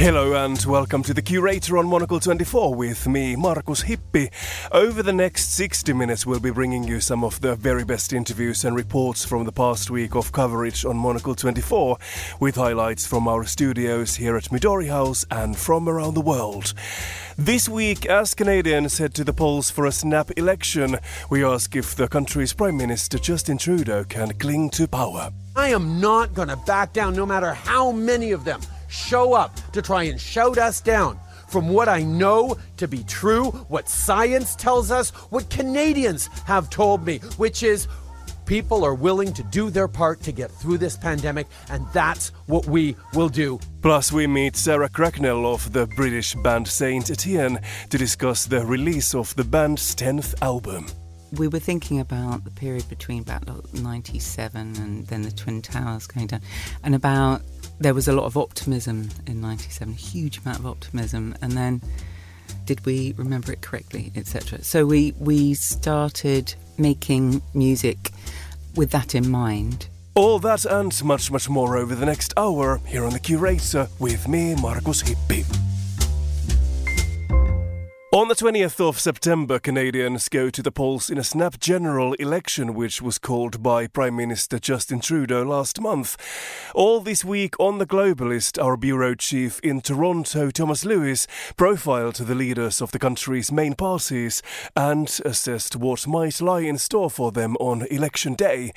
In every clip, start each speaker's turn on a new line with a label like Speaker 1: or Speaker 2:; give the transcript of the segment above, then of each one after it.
Speaker 1: Hello and welcome to the Curator on Monocle 24 with me, Markus Hippi. Over the next 60 minutes, we'll be bringing you some of the very best interviews and reports from the past week of coverage on Monocle 24, with highlights from our studios here at Midori House and from around the world. This week, as Canadians head to the polls for a snap election, we ask if the country's Prime Minister Justin Trudeau can cling to power.
Speaker 2: I am not going to back down no matter how many of them show up to try and shout us down. From what I know to be true, what science tells us, what Canadians have told me, which is people are willing to do their part to get through this pandemic, and that's what we will do.
Speaker 1: Plus, we meet Sarah Cracknell of the British band Saint Etienne to discuss the release of the band's 10th album.
Speaker 3: We were thinking about the period between about 97 and then the Twin Towers going down, and about there was a lot of optimism in 97, a huge amount of optimism. And then did we remember it correctly, etc. So we, we started making music with that in mind.
Speaker 1: All that and much, much more over the next hour here on The Curator with me, Markus Hippi. On the 20th of September, Canadians go to the polls in a snap general election, which was called by Prime Minister Justin Trudeau last month. All this week on The Globalist, our bureau chief in Toronto, Thomas Lewis, profiled the leaders of the country's main parties and assessed what might lie in store for them on election day.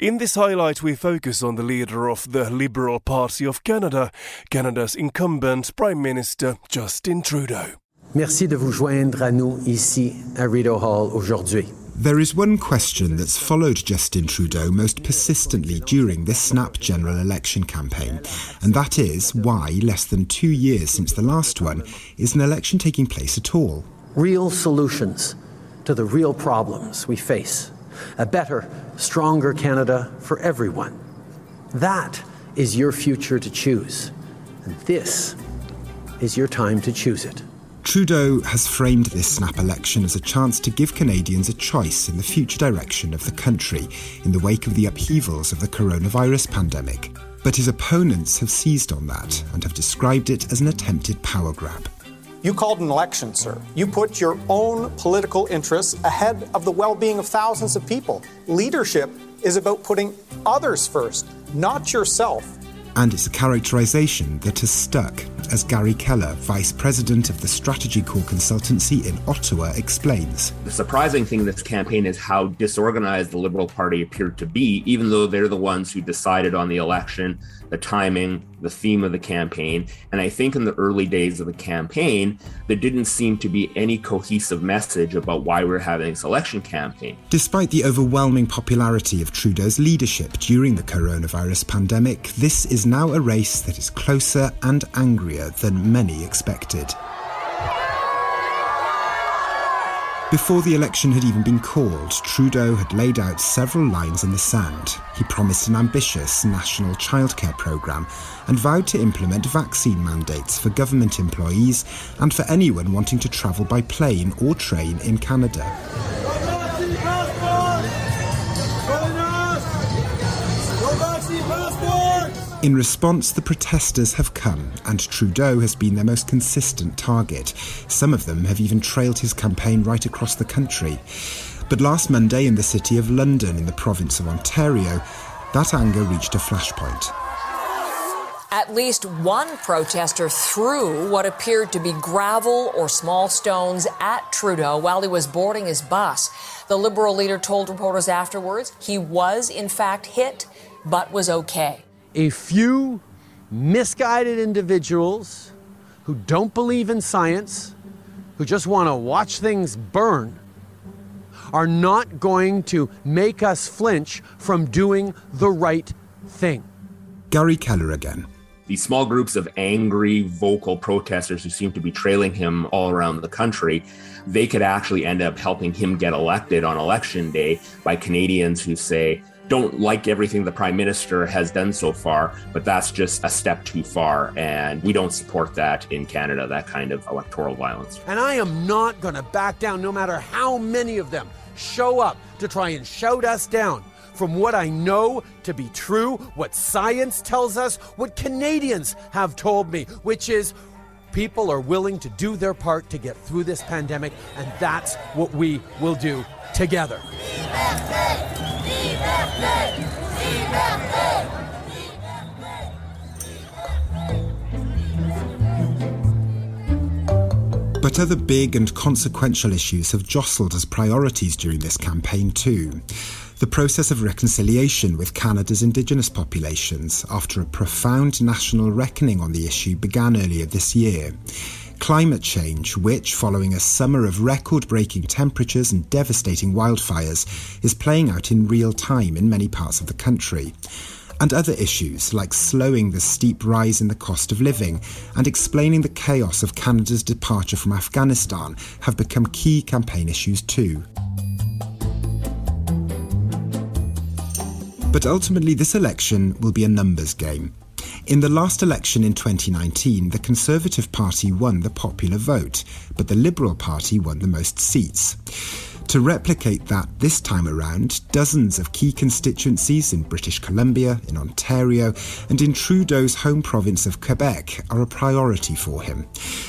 Speaker 1: In this highlight, we focus on the leader of the Liberal Party of Canada, Canada's incumbent Prime Minister Justin Trudeau.
Speaker 2: Merci de vous joindre à nous ici à Rideau Hall aujourd'hui.
Speaker 4: There is one question that's followed Justin Trudeau most persistently during this snap general election campaign, and that is why, less than two years since the last one, is an election taking place at all.
Speaker 2: Real solutions to the real problems we face. A better, stronger Canada for everyone. That is your future to choose. And this is your time to choose it.
Speaker 4: Trudeau has framed this snap election as a chance to give Canadians a choice in the future direction of the country in the wake of the upheavals of the coronavirus pandemic. But his opponents have seized on that and have described it as an attempted power grab.
Speaker 5: You called an election, sir. You put your own political interests ahead of the well being of thousands of people. Leadership is about putting others first, not yourself
Speaker 4: and it's a characterisation that has stuck, as Gary Keller, Vice President of the StrategyCorp Consultancy in Ottawa, explains.
Speaker 6: The surprising thing in this campaign is how disorganized the Liberal Party appeared to be, even though they're the ones who decided on the election, the timing, the theme of the campaign. And I think in the early days of the campaign, there didn't seem to be any cohesive message about why we're having this election campaign.
Speaker 4: Despite the overwhelming popularity of Trudeau's leadership during the coronavirus pandemic, this is now a race that is closer and angrier than many expected. Before the election had even been called, Trudeau had laid out several lines in the sand. He promised an ambitious national childcare programme and vowed to implement vaccine mandates for government employees and for anyone wanting to travel by plane or train in Canada. In response, the protesters have come, and Trudeau has been their most consistent target. Some of them have even trailed his campaign right across the country. But last Monday, in the city of London, in the province of Ontario, that anger reached a flashpoint.
Speaker 7: At least one protester threw what appeared to be gravel or small stones at Trudeau while he was boarding his bus. The Liberal leader told reporters afterwards he was, in fact, hit, but was okay
Speaker 2: a few misguided individuals who don't believe in science, who just want to watch things burn, are not going to make us flinch from doing the right thing.
Speaker 4: Gary Keller again.
Speaker 6: These small groups of angry, vocal protesters who seem to be trailing him all around the country, they could actually end up helping him get elected on election day by Canadians who say, don't like everything the prime minister has done so far, but that's just a step too far. And we don't support that in Canada, that kind of electoral violence.
Speaker 2: And I am not going to back down, no matter how many of them show up to try and shout us down from what I know to be true, what science tells us, what Canadians have told me, which is people are willing to do their part to get through this pandemic, and that's what we will do together.
Speaker 4: But other big and consequential issues have jostled as priorities during this campaign, too. The process of reconciliation with Canada's Indigenous populations after a profound national reckoning on the issue began earlier this year. Climate change, which, following a summer of record breaking temperatures and devastating wildfires, is playing out in real time in many parts of the country and other issues like slowing the steep rise in the cost of living and explaining the chaos of Canada's departure from Afghanistan have become key campaign issues too. But ultimately, this election will be a numbers game. In the last election in 2019, the Conservative Party won the popular vote, but the Liberal Party won the most seats. To replicate that this time around, dozens of key constituencies in British Columbia, in Ontario, and in Trudeau's home province of Quebec are a priority for him.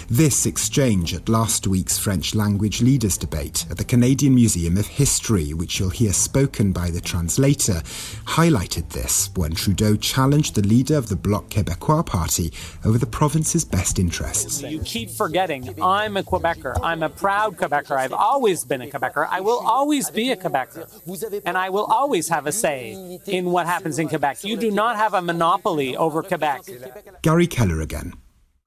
Speaker 4: This exchange at last week's French language leaders debate at the Canadian Museum of History, which you'll hear spoken by the translator, highlighted this when Trudeau challenged the leader of the Bloc Québécois party over the province's best interests.
Speaker 8: You keep forgetting I'm a Quebecer. I'm a proud Quebecer. I've always been a Quebecer. I will always be a Quebecer. And I will always have a say in what happens in Quebec. You do not have a monopoly over Quebec.
Speaker 4: Gary Keller again.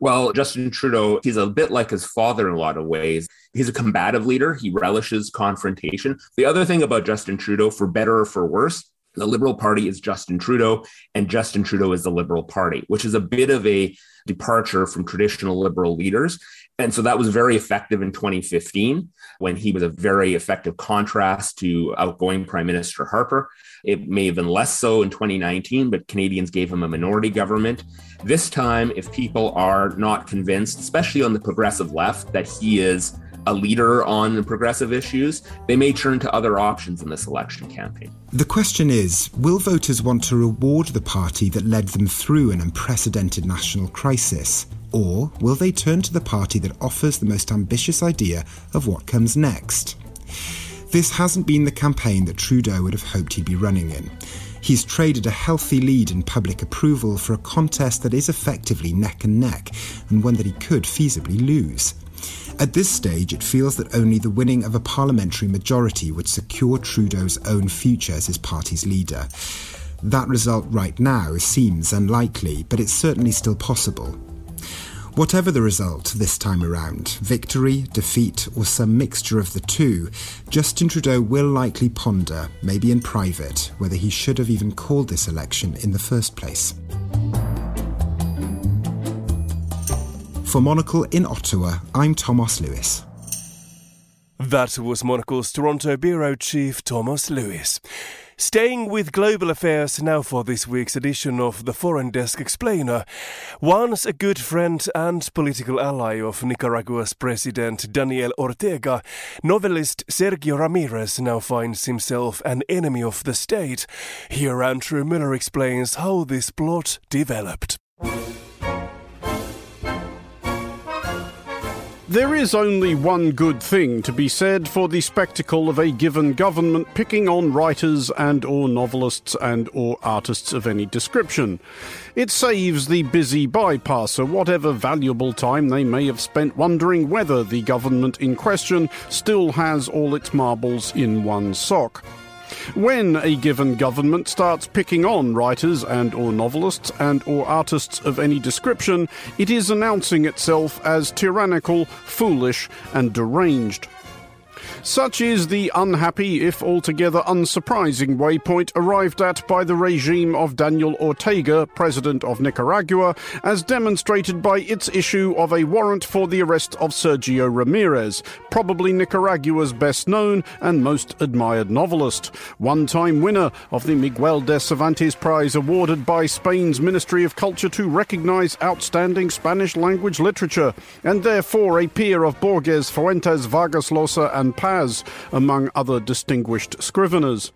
Speaker 6: Well, Justin Trudeau, he's a bit like his father in a lot of ways. He's a combative leader. He relishes confrontation. The other thing about Justin Trudeau, for better or for worse, the Liberal Party is Justin Trudeau, and Justin Trudeau is the Liberal Party, which is a bit of a departure from traditional Liberal leaders. And so that was very effective in 2015 when he was a very effective contrast to outgoing Prime Minister Harper. It may have been less so in 2019, but Canadians gave him a minority government. This time, if people are not convinced, especially on the progressive left, that he is a leader on progressive issues, they may turn to other options in this election campaign.
Speaker 4: The question is will voters want to reward the party that led them through an unprecedented national crisis? Or will they turn to the party that offers the most ambitious idea of what comes next? This hasn't been the campaign that Trudeau would have hoped he'd be running in. He's traded a healthy lead in public approval for a contest that is effectively neck and neck, and one that he could feasibly lose. At this stage, it feels that only the winning of a parliamentary majority would secure Trudeau's own future as his party's leader. That result right now seems unlikely, but it's certainly still possible. Whatever the result this time around, victory, defeat, or some mixture of the two, Justin Trudeau will likely ponder, maybe in private, whether he should have even called this election in the first place. For Monocle in Ottawa, I'm Thomas Lewis.
Speaker 1: That was Monocle's Toronto Bureau Chief Thomas Lewis. Staying with global affairs now for this week's edition of the Foreign Desk Explainer. Once a good friend and political ally of Nicaragua's President Daniel Ortega, novelist Sergio Ramirez now finds himself an enemy of the state. Here Andrew Mueller explains how this plot developed.
Speaker 9: There is only one good thing to be said for the spectacle of a given government picking on writers and or novelists and or artists of any description. It saves the busy bypasser whatever valuable time they may have spent wondering whether the government in question still has all its marbles in one sock. When a given government starts picking on writers and or novelists and or artists of any description, it is announcing itself as tyrannical, foolish, and deranged. Such is the unhappy, if altogether unsurprising, waypoint arrived at by the regime of Daniel Ortega, president of Nicaragua, as demonstrated by its issue of a warrant for the arrest of Sergio Ramirez, probably Nicaragua's best known and most admired novelist, one time winner of the Miguel de Cervantes Prize awarded by Spain's Ministry of Culture to recognize outstanding Spanish language literature, and therefore a peer of Borges, Fuentes, Vargas Llosa, and Paz Among other distinguished scriveners.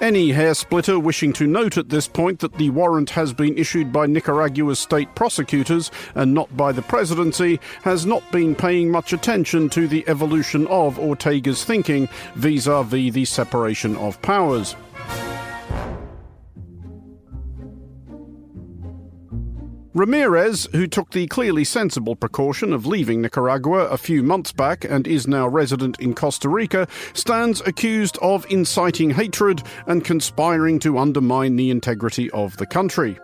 Speaker 9: Any hair splitter wishing to note at this point that the warrant has been issued by Nicaragua's state prosecutors and not by the presidency has not been paying much attention to the evolution of Ortega's thinking vis a vis the separation of powers. Ramirez, who took the clearly sensible precaution of leaving Nicaragua a few months back and is now resident in Costa Rica, stands accused of inciting hatred and conspiring to undermine the integrity of the country.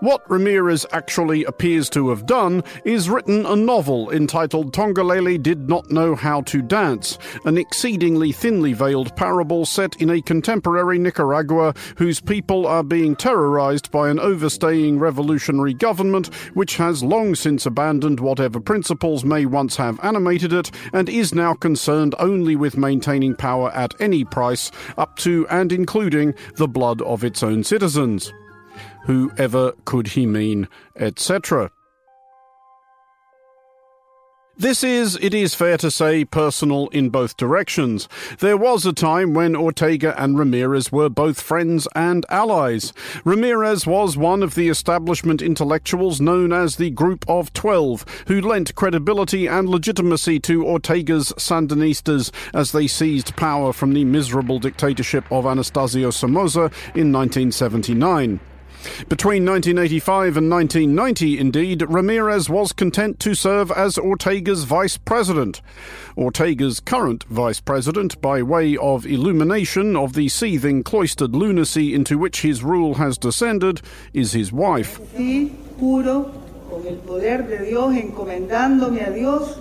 Speaker 9: What Ramirez actually appears to have done is written a novel entitled Tongolele Did Not Know How to Dance, an exceedingly thinly veiled parable set in a contemporary Nicaragua whose people are being terrorized by an overstaying revolutionary government which has long since abandoned whatever principles may once have animated it and is now concerned only with maintaining power at any price, up to and including the blood of its own citizens whoever could he mean, etc. This is, it is fair to say, personal in both directions. There was a time when Ortega and Ramirez were both friends and allies. Ramirez was one of the establishment intellectuals known as the Group of Twelve, who lent credibility and legitimacy to Ortega's Sandinistas as they seized power from the miserable dictatorship of Anastasio Somoza in 1979. Between 1985 and 1990, indeed, Ramirez was content to serve as Ortega's vice president. Ortega's current vice president, by way of illumination of the seething cloistered lunacy into which his rule has descended, is his wife. Sí, con el poder de Dios.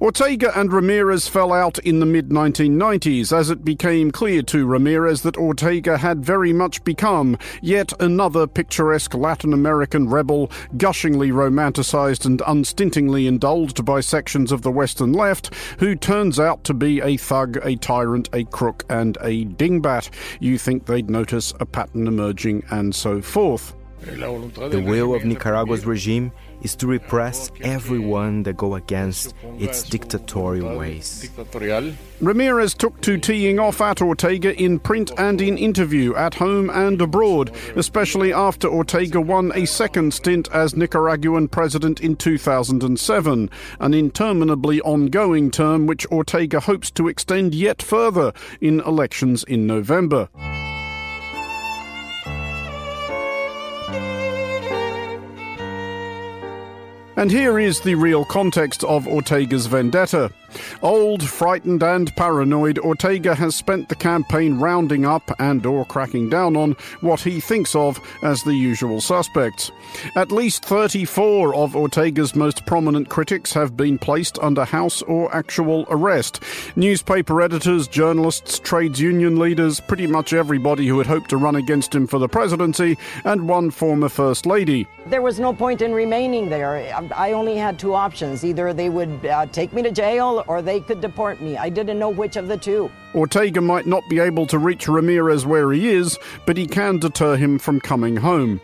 Speaker 9: Ortega and Ramirez fell out in the mid 1990s as it became clear to Ramirez that Ortega had very much become yet another picturesque Latin American rebel, gushingly romanticized and unstintingly indulged by sections of the Western left, who turns out to be a thug, a tyrant, a crook, and a dingbat. You think they'd notice a pattern emerging and so forth.
Speaker 10: The will of Nicaragua's regime is to repress everyone that go against its dictatorial ways.
Speaker 9: Ramirez took to teeing off at Ortega in print and in interview, at home and abroad, especially after Ortega won a second stint as Nicaraguan president in 2007, an interminably ongoing term which Ortega hopes to extend yet further in elections in November. And here is the real context of Ortega's vendetta. Old, frightened and paranoid, Ortega has spent the campaign rounding up and or cracking down on what he thinks of as the usual suspects. At least 34 of Ortega's most prominent critics have been placed under house or actual arrest. Newspaper editors, journalists, trades union leaders, pretty much everybody who had hoped to run against him for the presidency, and one former first lady.
Speaker 11: There was no point in remaining there. I only had two options. Either they would uh, take me to jail or they could deport me. I didn't know which of the two.
Speaker 9: Ortega might not be able to reach Ramirez where he is, but he can deter him from coming home.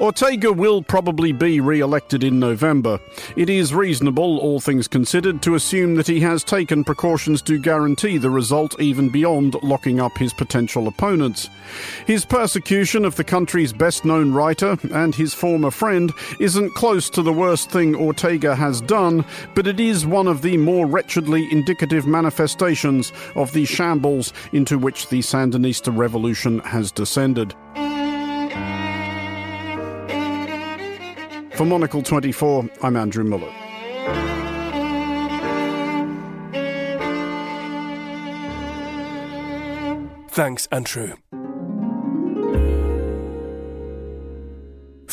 Speaker 9: Ortega will probably be re elected in November. It is reasonable, all things considered, to assume that he has taken precautions to guarantee the result even beyond locking up his potential opponents. His persecution of the country's best known writer and his former friend isn't close to the worst thing Ortega has done, but it is one of the more wretchedly indicative manifestations of the shambles into which the Sandinista revolution has descended. For Monocle 24, I'm Andrew Mueller.
Speaker 1: Thanks, Andrew.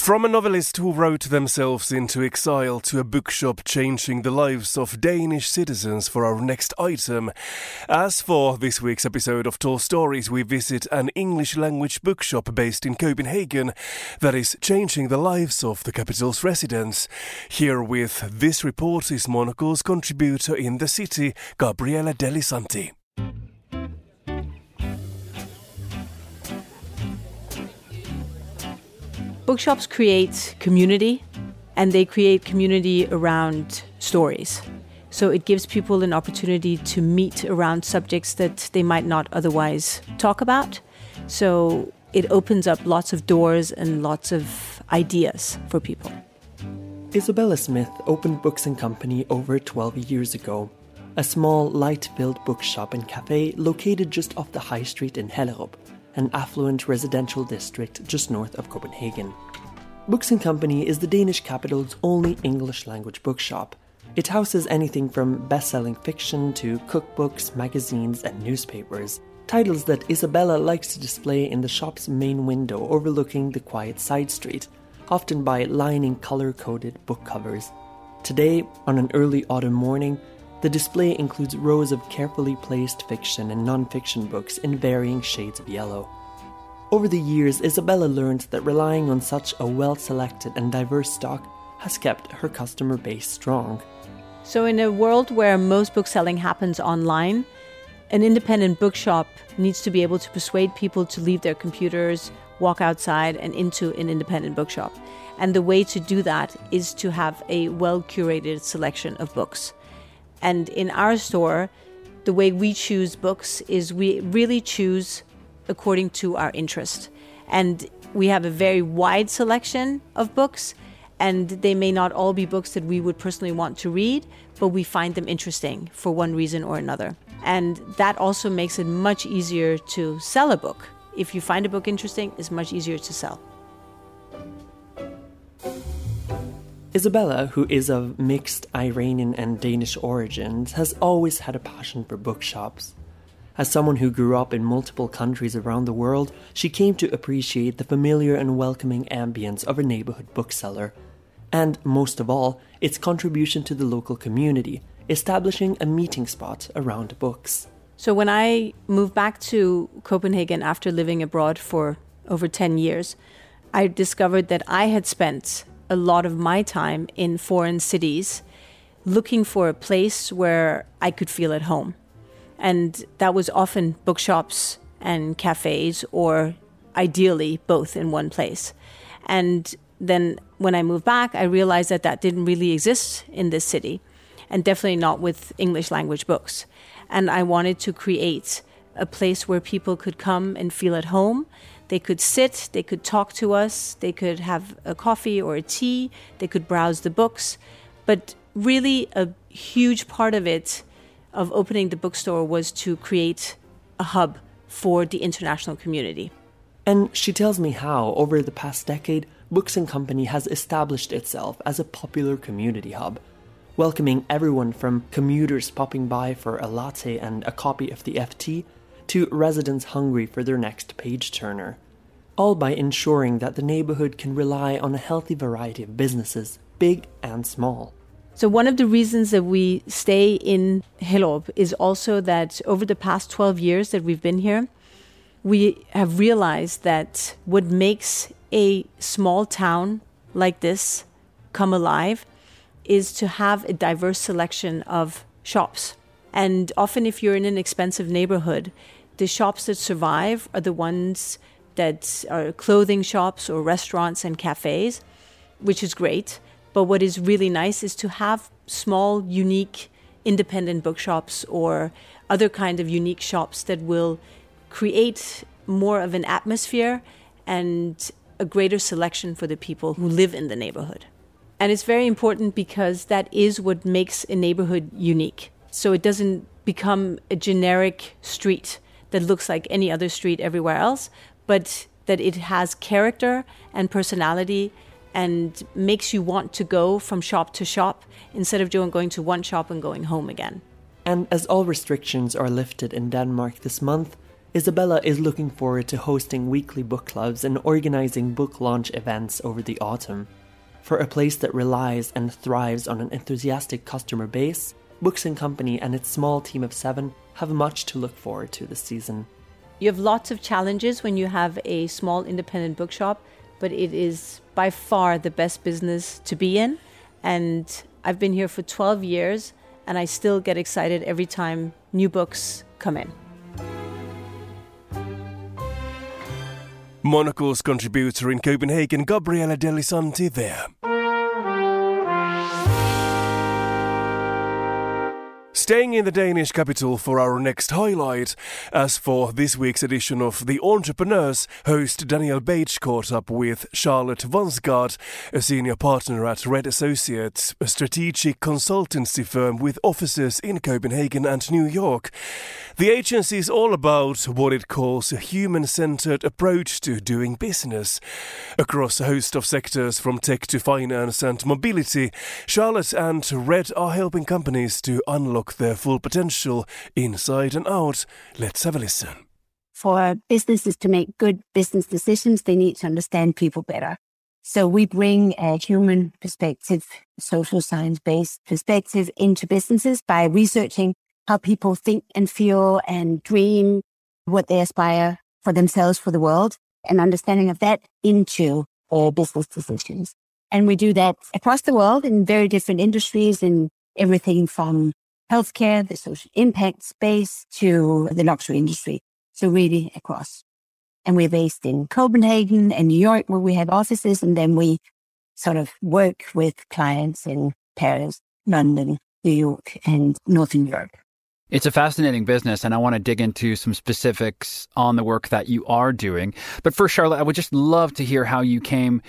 Speaker 1: From a novelist who wrote themselves into exile to a bookshop changing the lives of Danish citizens for our next item. As for this week's episode of Tall Stories, we visit an English language bookshop based in Copenhagen that is changing the lives of the capital's residents. Here with this report is Monocle's contributor in the city, Gabriele Dellisanti.
Speaker 12: Bookshops create community, and they create community around stories. So it gives people an opportunity to meet around subjects that they might not otherwise talk about. So it opens up lots of doors and lots of ideas for people.
Speaker 13: Isabella Smith opened Books and Company over 12 years ago, a small, light filled bookshop and cafe located just off the high street in Hellerup, an affluent residential district just north of Copenhagen. Books and Company is the Danish capital's only English language bookshop. It houses anything from best selling fiction to cookbooks, magazines, and newspapers. Titles that Isabella likes to display in the shop's main window overlooking the quiet side street, often by lining color coded book covers. Today, on an early autumn morning, the display includes rows of carefully placed fiction and non fiction books in varying shades of yellow. Over the years, Isabella learned that relying on such a well selected and diverse stock has kept her customer base strong.
Speaker 12: So, in a world where most book selling happens online, an independent bookshop needs to be able to persuade people to leave their computers, walk outside, and into an independent bookshop. And the way to do that is to have a well curated selection of books. And in our store, the way we choose books is we really choose according to our interest. And we have a very wide selection of books, and they may not all be books that we would personally want to read, but we find them interesting for one reason or another. And that also makes it much easier to sell a book. If you find a book interesting, it's much easier to sell.
Speaker 13: Isabella, who is of mixed Iranian and Danish origins, has always had a passion for bookshops. As someone who grew up in multiple countries around the world, she came to appreciate the familiar and welcoming ambience of a neighborhood bookseller, and most of all, its contribution to the local community, establishing a meeting spot around books.
Speaker 12: So, when I moved back to Copenhagen after living abroad for over 10 years, I discovered that I had spent a lot of my time in foreign cities looking for a place where I could feel at home. And that was often bookshops and cafes, or ideally both in one place. And then when I moved back, I realized that that didn't really exist in this city, and definitely not with English language books. And I wanted to create a place where people could come and feel at home they could sit, they could talk to us, they could have a coffee or a tea, they could browse the books. But really, a huge part of it, of opening the bookstore, was to create a hub for the international community.
Speaker 13: And she tells me how, over the past decade, Books and Company has established itself as a popular community hub, welcoming everyone from commuters popping by for a latte and a copy of the FT to residents hungry for their next page turner, all by ensuring that the neighborhood can rely on a healthy variety of businesses, big and small.
Speaker 12: So, one of the reasons that we stay in Hellerup is also that over the past 12 years that we've been here, we have realized that what makes a small town like this come alive is to have a diverse selection of shops. And often, if you're in an expensive neighborhood, the shops that survive are the ones that are clothing shops or restaurants and cafes, which is great. But what is really nice is to have small, unique, independent bookshops or other kind of unique shops that will create more of an atmosphere and a greater selection for the people who live in the neighborhood. And it's very important because that is what makes a neighborhood unique. So it doesn't become a generic street that looks like any other street everywhere else, but that it has character and personality and makes you want to go from shop to shop instead of going to one shop and going home again.
Speaker 13: And as all restrictions are lifted in Denmark this month, Isabella is looking forward to hosting weekly book clubs and organizing book launch events over the autumn. For a place that relies and thrives on an enthusiastic customer base, Books and Company and its small team of seven have much to look forward to this season.
Speaker 12: You have lots of challenges when you have a small independent bookshop, but it is by far the best business to be in. And I've been here for 12 years, and I still get excited every time new books come in.
Speaker 1: Monocle's contributor in Copenhagen, Gabriele Dellisanti, there. Staying in the Danish capital for our next highlight. As for this week's edition of The Entrepreneurs, host Daniel Bach caught up with Charlotte Vansgaard, a senior partner at Red Associates, a strategic consultancy firm with offices in Copenhagen and New York. The agency is all about what it calls a human centered approach to doing business. Across a host of sectors from tech to finance and mobility, Charlotte and Red are helping companies to unlock their full potential inside and out. Let's have a listen.
Speaker 14: For businesses to make good business decisions, they need to understand people better. So we bring a human perspective, social science based perspective into businesses by researching how people think and feel and dream, what they aspire for themselves, for the world, and understanding of that into uh, business decisions. And we do that across the world in very different industries in everything from healthcare, the social impact space to the luxury industry. So really across. And we're based in Copenhagen and New York where we have offices. And then we sort of work with clients in Paris, London, New York and Northern Europe.
Speaker 15: It's a fascinating business, and I want to dig into some specifics on the work that you are doing. But first, Charlotte, I would just love to hear how you came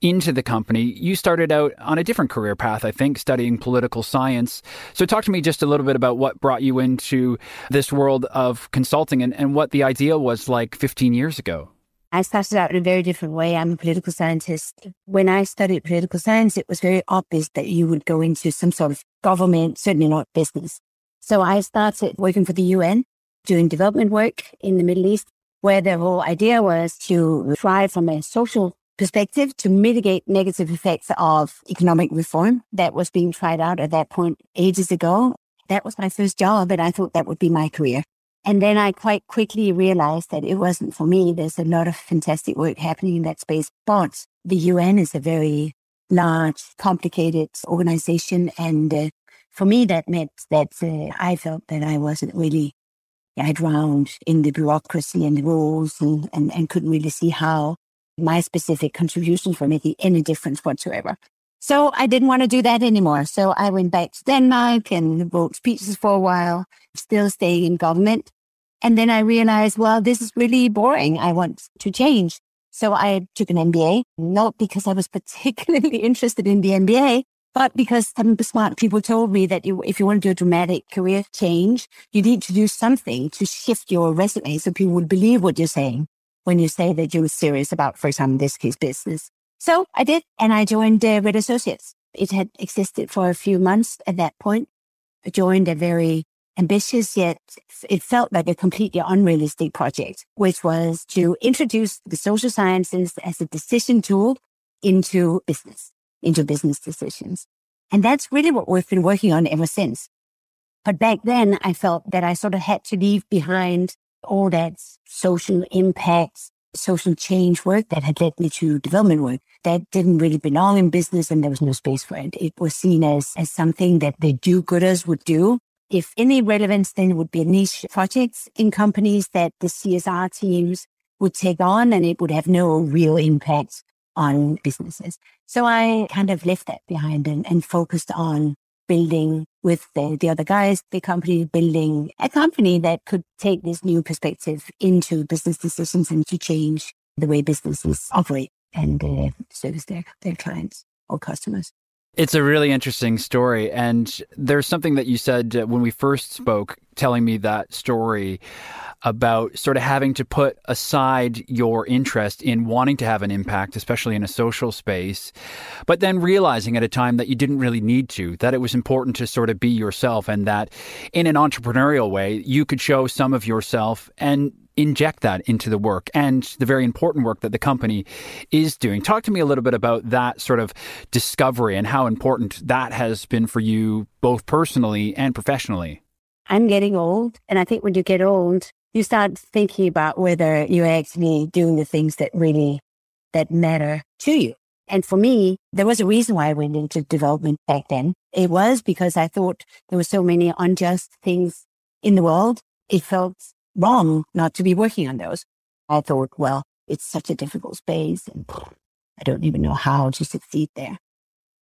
Speaker 15: into the company. You started out on a different career path, I think, studying political science. So, talk to me just a little bit about what brought you into this world of consulting and, and what the idea was like 15 years ago.
Speaker 14: I started out in a very different way. I'm a political scientist. When I studied political science, it was very obvious that you would go into some sort of government, certainly not business. So I started working for the UN, doing development work in the Middle East, where the whole idea was to try from a social perspective to mitigate negative effects of economic reform that was being tried out at that point ages ago. That was my first job, and I thought that would be my career. And then I quite quickly realized that it wasn't for me. There's a lot of fantastic work happening in that space, but the UN is a very large, complicated organization, and uh, for me, that meant that uh, I felt that I wasn't really, I drowned in the bureaucracy and the rules and, and, and couldn't really see how my specific contributions were making any difference whatsoever. So I didn't want to do that anymore. So I went back to Denmark and wrote speeches for a while, still staying in government. And then I realized, well, this is really boring. I want to change. So I took an MBA, not because I was particularly interested in the MBA, but because some smart people told me that if you want to do a dramatic career change, you need to do something to shift your resume so people would believe what you're saying when you say that you were serious about, for example, this case business. So I did, and I joined uh, Red Associates. It had existed for a few months at that point. I joined a very ambitious, yet it felt like a completely unrealistic project, which was to introduce the social sciences as a decision tool into business into business decisions. And that's really what we've been working on ever since. But back then I felt that I sort of had to leave behind all that social impact, social change work that had led me to development work that didn't really belong in business and there was no space for it. It was seen as, as something that the do-gooders would do. If any relevance, then it would be niche projects in companies that the CSR teams would take on and it would have no real impact on businesses. So I kind of left that behind and, and focused on building with the, the other guys, the company, building a company that could take this new perspective into business decisions and to change the way businesses operate and uh, service their, their clients or customers.
Speaker 15: It's a really interesting story. And there's something that you said uh, when we first spoke, telling me that story about sort of having to put aside your interest in wanting to have an impact, especially in a social space, but then realizing at a time that you didn't really need to, that it was important to sort of be yourself and that in an entrepreneurial way, you could show some of yourself and inject that into the work and the very important work that the company is doing. Talk to me a little bit about that sort of discovery and how important that has been for you, both personally and professionally.
Speaker 14: I'm getting old. And I think when you get old, you start thinking about whether you're actually doing the things that really that matter to you. And for me, there was a reason why I went into development back then. It was because I thought there were so many unjust things in the world. It felt wrong not to be working on those. I thought, well, it's such a difficult space and I don't even know how to succeed there.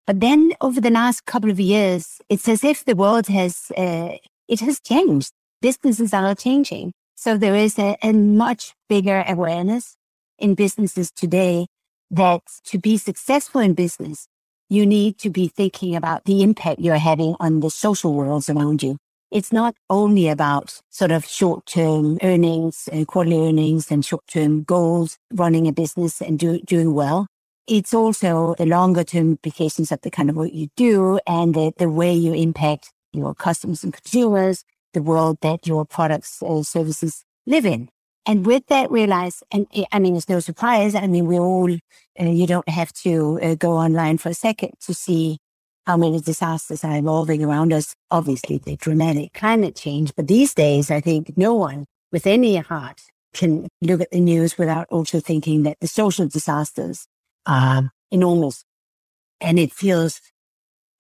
Speaker 14: But then over the last couple of years, it's as if the world has uh, it has changed. Businesses are changing. So there is a, a much bigger awareness in businesses today that to be successful in business, you need to be thinking about the impact you're having on the social worlds around you. It's not only about sort of short term earnings, and quarterly earnings and short term goals, running a business and do, doing well. It's also the longer term implications of the kind of work you do and the, the way you impact your customers and consumers, the world that your products or services live in. And with that, realize, and I mean, it's no surprise. I mean, we all, uh, you don't have to uh, go online for a second to see how many disasters are evolving around us. Obviously, the dramatic climate change. But these days, I think no one with any heart can look at the news without also thinking that the social disasters are enormous. And it feels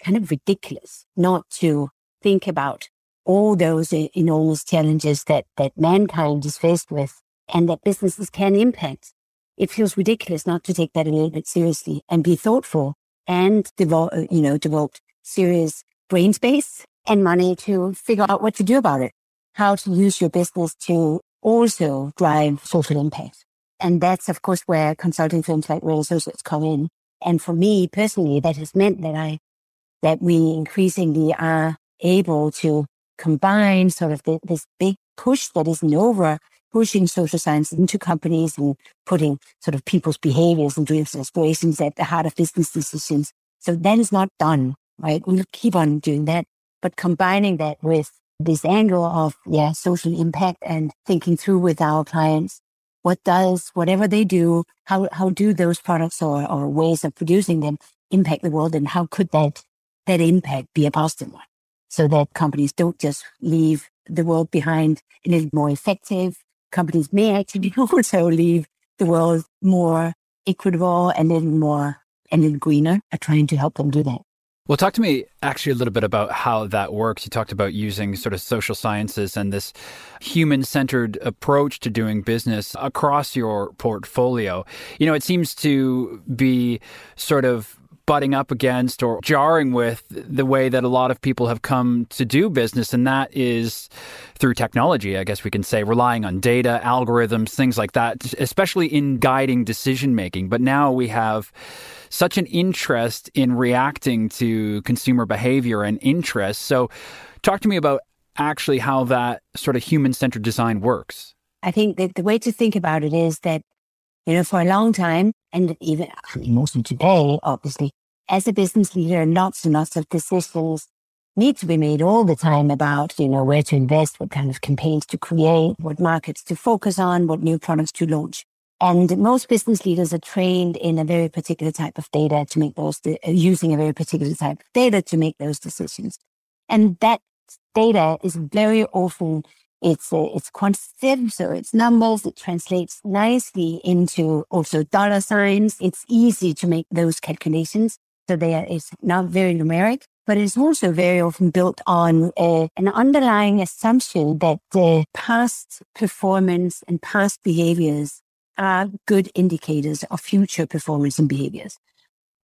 Speaker 14: kind of ridiculous not to think about all those enormous challenges that, that mankind is faced with and that businesses can impact. It feels ridiculous not to take that a little bit seriously and be thoughtful and devote, uh, you know, devote serious brain space and money to figure out what to do about it, how to use your business to also drive social impact. And that's, of course, where consulting firms like Red Associates come in. And for me personally, that has meant that I, that we increasingly are able to combine sort of the, this big push that isn't over pushing social science into companies and putting sort of people's behaviors and dreams and aspirations at the heart of business decisions. So that is not done, right? We'll keep on doing that, but combining that with this angle of, yeah, social impact and thinking through with our clients, what does whatever they do, how, how do those products or, or ways of producing them impact the world and how could that, that impact be a positive one? So that companies don't just leave the world behind a little more effective, companies may actually also leave the world more equitable and then more and then greener are trying to help them do that.
Speaker 15: Well, talk to me actually a little bit about how that works. You talked about using sort of social sciences and this human centered approach to doing business across your portfolio. You know, it seems to be sort of butting up against or jarring with the way that a lot of people have come to do business, and that is through technology, I guess we can say, relying on data, algorithms, things like that, especially in guiding decision making. But now we have such an interest in reacting to consumer behavior and interest. So, talk to me about actually how that sort of human centered design works.
Speaker 14: I think that the way to think about it is that you know, for a long time, and even I mean, mostly today, obviously, as a business leader, lots and lots of decisions need to be made all the time about, you know, where to invest, what kind of campaigns to create, what markets to focus on, what new products to launch. And most business leaders are trained in a very particular type of data to make those, de- using a very particular type of data to make those decisions. And that data is very often it's uh, it's quantitative, so it's numbers. It translates nicely into also dollar signs. It's easy to make those calculations. So there is not very numeric, but it's also very often built on uh, an underlying assumption that the past performance and past behaviors are good indicators of future performance and behaviors.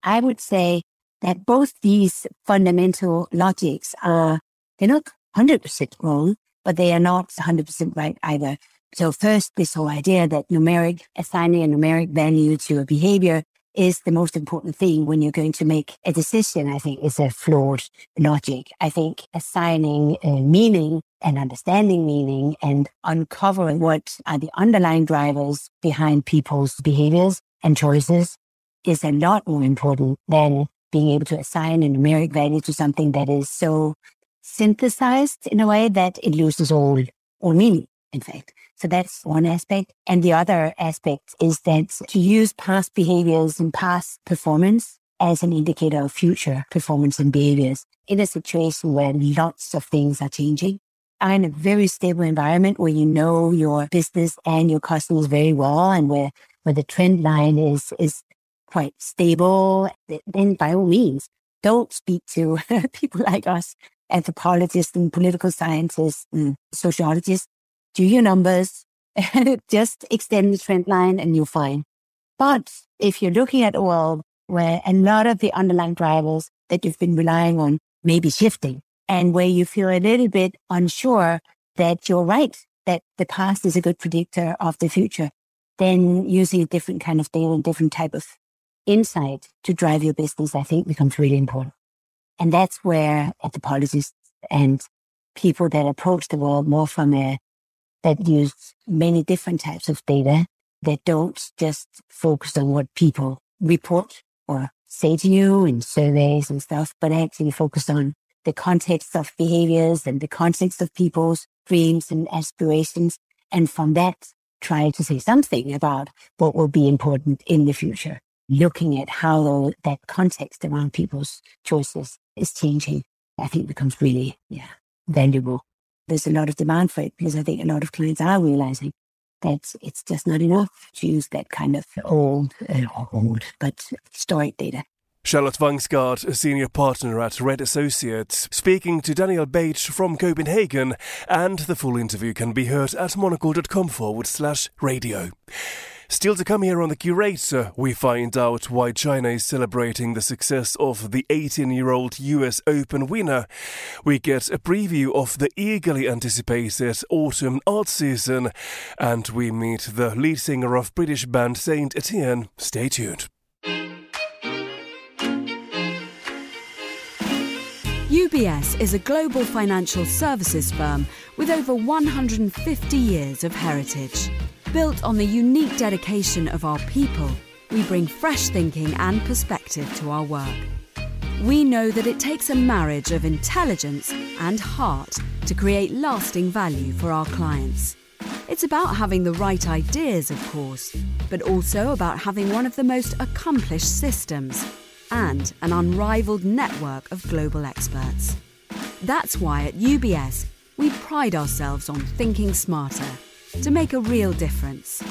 Speaker 14: I would say that both these fundamental logics are, they're not 100% wrong, but they are not 100% right either. So first, this whole idea that numeric, assigning a numeric value to a behavior is the most important thing when you're going to make a decision, I think is a flawed logic. I think assigning a meaning and understanding meaning and uncovering what are the underlying drivers behind people's behaviors and choices is a lot more important than being able to assign a numeric value to something that is so synthesized in a way that it loses all, all meaning, in fact. So that's one aspect. And the other aspect is that to use past behaviors and past performance as an indicator of future performance and behaviors in a situation where lots of things are changing. Are in a very stable environment where you know your business and your customers very well and where, where the trend line is, is quite stable, then by all means, don't speak to people like us anthropologists and political scientists and sociologists, do your numbers, just extend the trend line and you're fine. But if you're looking at a world where a lot of the underlying drivers that you've been relying on may be shifting, and where you feel a little bit unsure that you're right, that the past is a good predictor of the future, then using a different kind of data and different type of insight to drive your business, I think becomes really important. And that's where anthropologists and people that approach the world more from a, that use many different types of data that don't just focus on what people report or say to you in surveys and stuff, but actually focus on the context of behaviors and the context of people's dreams and aspirations. And from that, try to say something about what will be important in the future, looking at how that context around people's choices is changing, I think becomes really, yeah, valuable. There's a lot of demand for it because I think a lot of clients are realizing that it's just not enough to use that kind of old, uh, old, but historic data.
Speaker 1: Charlotte Vangsgaard, a senior partner at Red Associates, speaking to Daniel Bach from Copenhagen, and the full interview can be heard at monocle.com forward slash radio. Still to come here on The Curator, uh, we find out why China is celebrating the success of the 18 year old US Open winner. We get a preview of the eagerly anticipated autumn art season, and we meet the lead singer of British band Saint Etienne. Stay tuned.
Speaker 16: UBS is a global financial services firm with over 150 years of heritage. Built on the unique dedication of our people, we bring fresh thinking and perspective to our work. We know that it takes a marriage of intelligence and heart to create lasting value for our clients. It's about having the right ideas, of course, but also about having one of the most accomplished systems and an unrivaled network of global experts. That's why at UBS, we pride ourselves on thinking smarter to make a real difference.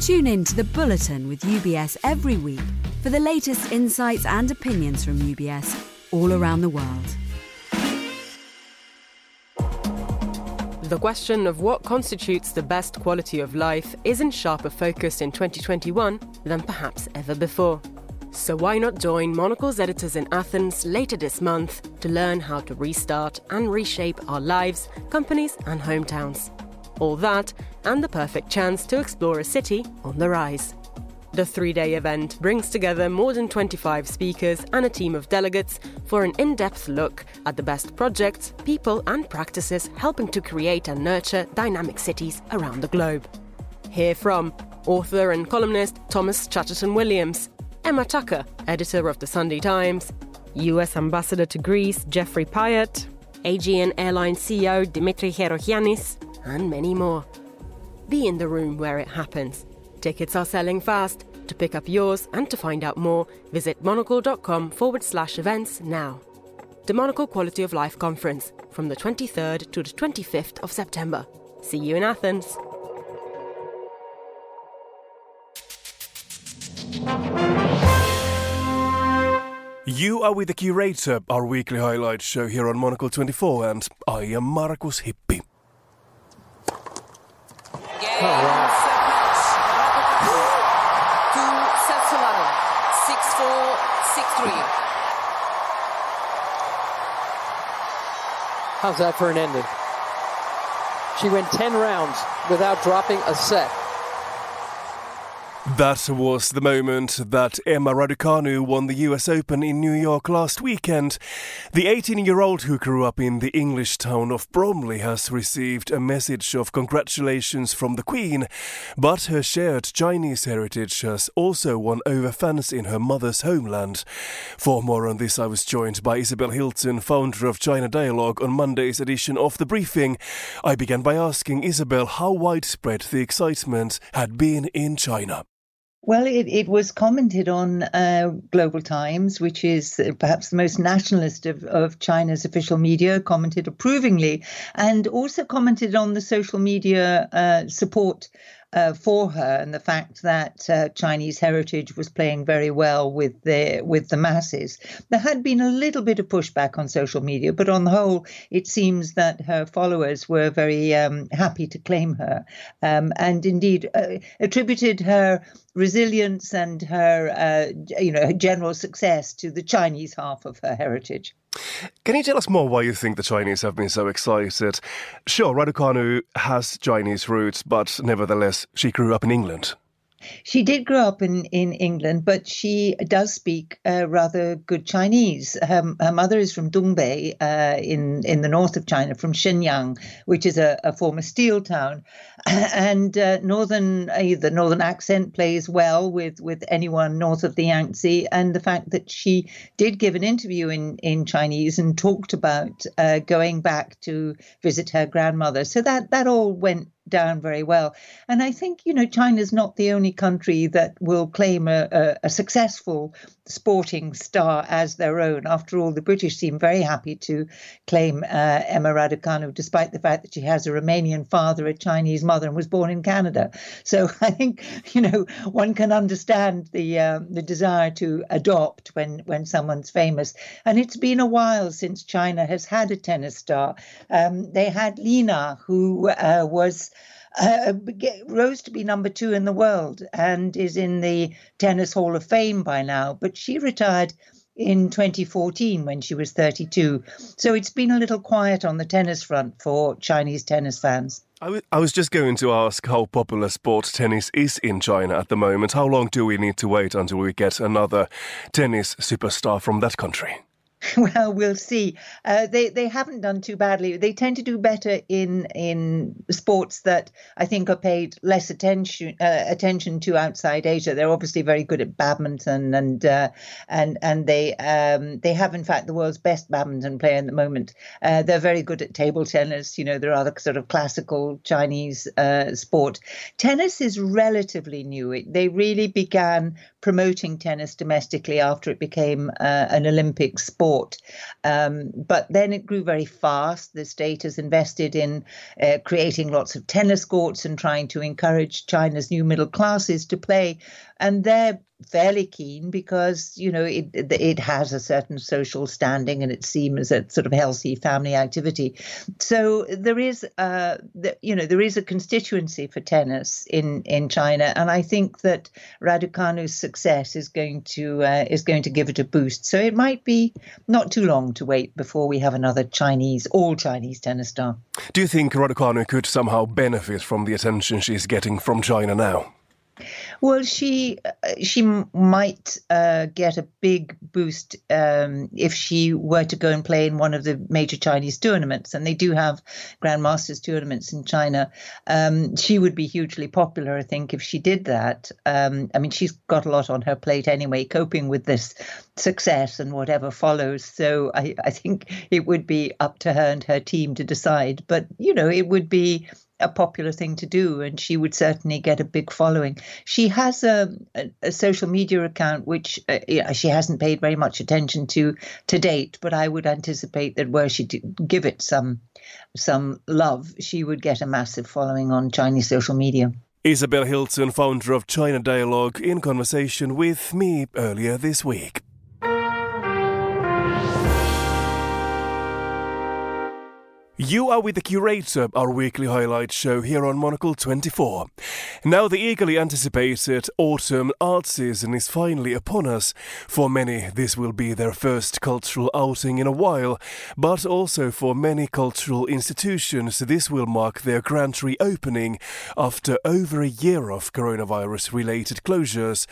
Speaker 16: Tune in to the Bulletin with UBS every week for the latest insights and opinions from UBS all around the world.
Speaker 17: The question of what constitutes the best quality of life is in sharper focus in 2021 than perhaps ever before. So why not join Monocle's editors in Athens later this month to learn how to restart and reshape our lives, companies, and hometowns? All that, and the perfect chance to explore a city on the rise. The three day event brings together more than 25 speakers and a team of delegates for an in depth look at the best projects, people, and practices helping to create and nurture dynamic cities around the globe. Hear from author and columnist Thomas Chatterton Williams, Emma Tucker, editor of the Sunday Times, US Ambassador to Greece Geoffrey Pyatt, Aegean Airline CEO Dimitri Gerogiannis, and many more. Be in the room where it happens. Tickets are selling fast. To pick up yours and to find out more, visit monocle.com forward slash events now. The Monocle Quality of Life Conference from the 23rd to the 25th of September. See you in Athens.
Speaker 1: You are with the curator, our weekly highlight show here on Monocle 24, and I am Oh, Markus Hippi.
Speaker 18: How's that for an ending? She went 10 rounds without dropping a set.
Speaker 1: That was the moment that Emma Raducanu won the US Open in New York last weekend. The 18 year old who grew up in the English town of Bromley has received a message of congratulations from the Queen, but her shared Chinese heritage has also won over fans in her mother's homeland. For more on this, I was joined by Isabel Hilton, founder of China Dialogue, on Monday's edition of The Briefing. I began by asking Isabel how widespread the excitement had been in China.
Speaker 19: Well, it, it was commented on uh, Global Times, which is perhaps the most nationalist of, of China's official media, commented approvingly, and also commented on the social media uh, support uh, for her and the fact that uh, Chinese heritage was playing very well with the with the masses. There had been a little bit of pushback on social media, but on the whole, it seems that her followers were very um, happy to claim her, um, and indeed uh, attributed her resilience and her uh, you know her general success to the Chinese half of her heritage.
Speaker 1: Can you tell us more why you think the Chinese have been so excited? Sure, Raducanu has Chinese roots, but nevertheless, she grew up in England.
Speaker 19: She did grow up in, in England, but she does speak uh, rather good Chinese. Her, her, mother is from Dongbei uh, in, in the north of China, from Shenyang, which is a, a former steel town. And uh, northern, uh, the northern accent plays well with, with anyone north of the Yangtze. And the fact that she did give an interview in, in Chinese and talked about uh, going back to visit her grandmother. So that, that all went down very well. And I think, you know, China's not the only country that will claim a, a, a, successful sporting star as their own. After all, the British seem very happy to claim uh, Emma Raducanu, despite the fact that she has a Romanian father, a Chinese mother, and was born in Canada. So I think, you know, one can understand the uh, the desire to adopt when, when someone's famous. And it's been a while since China has had a tennis star. Um, they had Li Na, who uh, was uh, rose to be number two in the world and is in the Tennis Hall of Fame by now. But she retired in 2014 when she was 32. So it's been a little quiet on the tennis front for Chinese tennis fans.
Speaker 1: I was just going to ask how popular sport tennis is in China at the moment. How long do we need to wait until we get another tennis superstar from that country?
Speaker 19: Well, we'll see. Uh, they they haven't done too badly. They tend to do better in in sports that I think are paid less attention uh, attention to outside Asia. They're obviously very good at badminton, and uh, and and they um, they have in fact the world's best badminton player at the moment. Uh, they're very good at table tennis. You know, the sort of classical Chinese uh, sport. Tennis is relatively new. It, they really began promoting tennis domestically after it became uh, an Olympic sport. Um, but then it grew very fast. The state has invested in uh, creating lots of tennis courts and trying to encourage China's new middle classes to play. And they're fairly keen because you know it it has a certain social standing and it seems a sort of healthy family activity. So there is uh you know there is a constituency for tennis in in China, and I think that Raducanu's success is going to uh, is going to give it a boost. So it might be not too long to wait before we have another Chinese all Chinese tennis star.
Speaker 1: Do you think Raducanu could somehow benefit from the attention she's getting from China now?
Speaker 19: Well, she uh, she might uh, get a big boost um, if she were to go and play in one of the major Chinese tournaments, and they do have grandmasters tournaments in China. Um, she would be hugely popular, I think, if she did that. Um, I mean, she's got a lot on her plate anyway, coping with this success and whatever follows. So I, I think it would be up to her and her team to decide. But you know, it would be a popular thing to do, and she would certainly get a big following. She has a, a, a social media account which uh, yeah, she hasn't paid very much attention to to date, but I would anticipate that were she to give it some some love, she would get a massive following on Chinese social media.
Speaker 1: Isabel Hilton, founder of China Dialogue, in conversation with me earlier this week. You are with the curator, our weekly highlight show here on Monocle 24. Now, the eagerly anticipated autumn art season is finally upon us. For many, this will be their first cultural outing in a while, but also for many cultural institutions, this will mark their grand reopening after over a year of coronavirus related closures.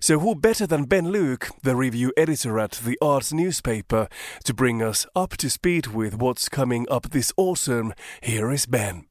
Speaker 1: So, who better than Ben Luke, the review editor at the Arts newspaper, to bring us up to speed with what's coming up this autumn? Here is Ben.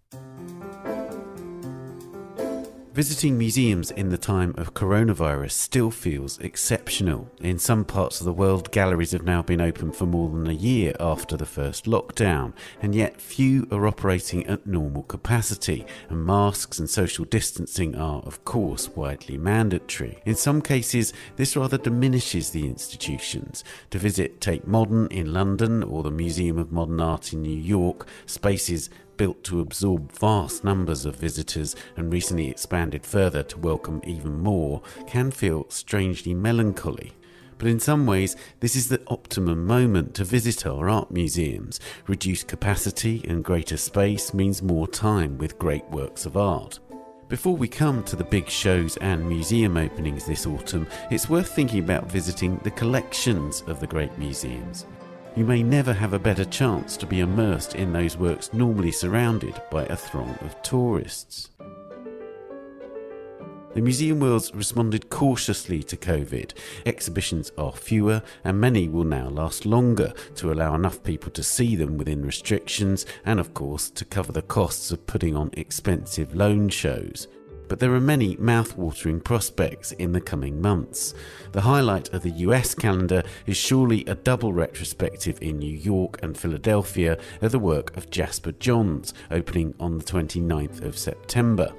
Speaker 20: Visiting museums in the time of coronavirus still feels exceptional. In some parts of the world, galleries have now been open for more than a year after the first lockdown, and yet few are operating at normal capacity, and masks and social distancing are, of course, widely mandatory. In some cases, this rather diminishes the institutions. To visit Tate Modern in London or the Museum of Modern Art in New York, spaces built to absorb vast numbers of visitors and recently expanded further to welcome even more, can feel strangely melancholy. But in some ways, this is the optimum moment to visit our art museums. Reduced capacity and greater space means more time with great works of art. Before we come to the big shows and museum openings this autumn, it's worth thinking about visiting the collections of the great museums. You may never have a better chance to be immersed in those works normally surrounded by a throng of tourists. The museum world responded cautiously to COVID. Exhibitions are fewer, and many will now last longer to allow enough people to see them within restrictions and, of course, to cover the costs of putting on expensive loan shows. But there are many mouth-watering prospects in the coming months. The highlight of the US calendar is surely a double retrospective in New York and Philadelphia of the work of Jasper Johns, opening on the 29th of September.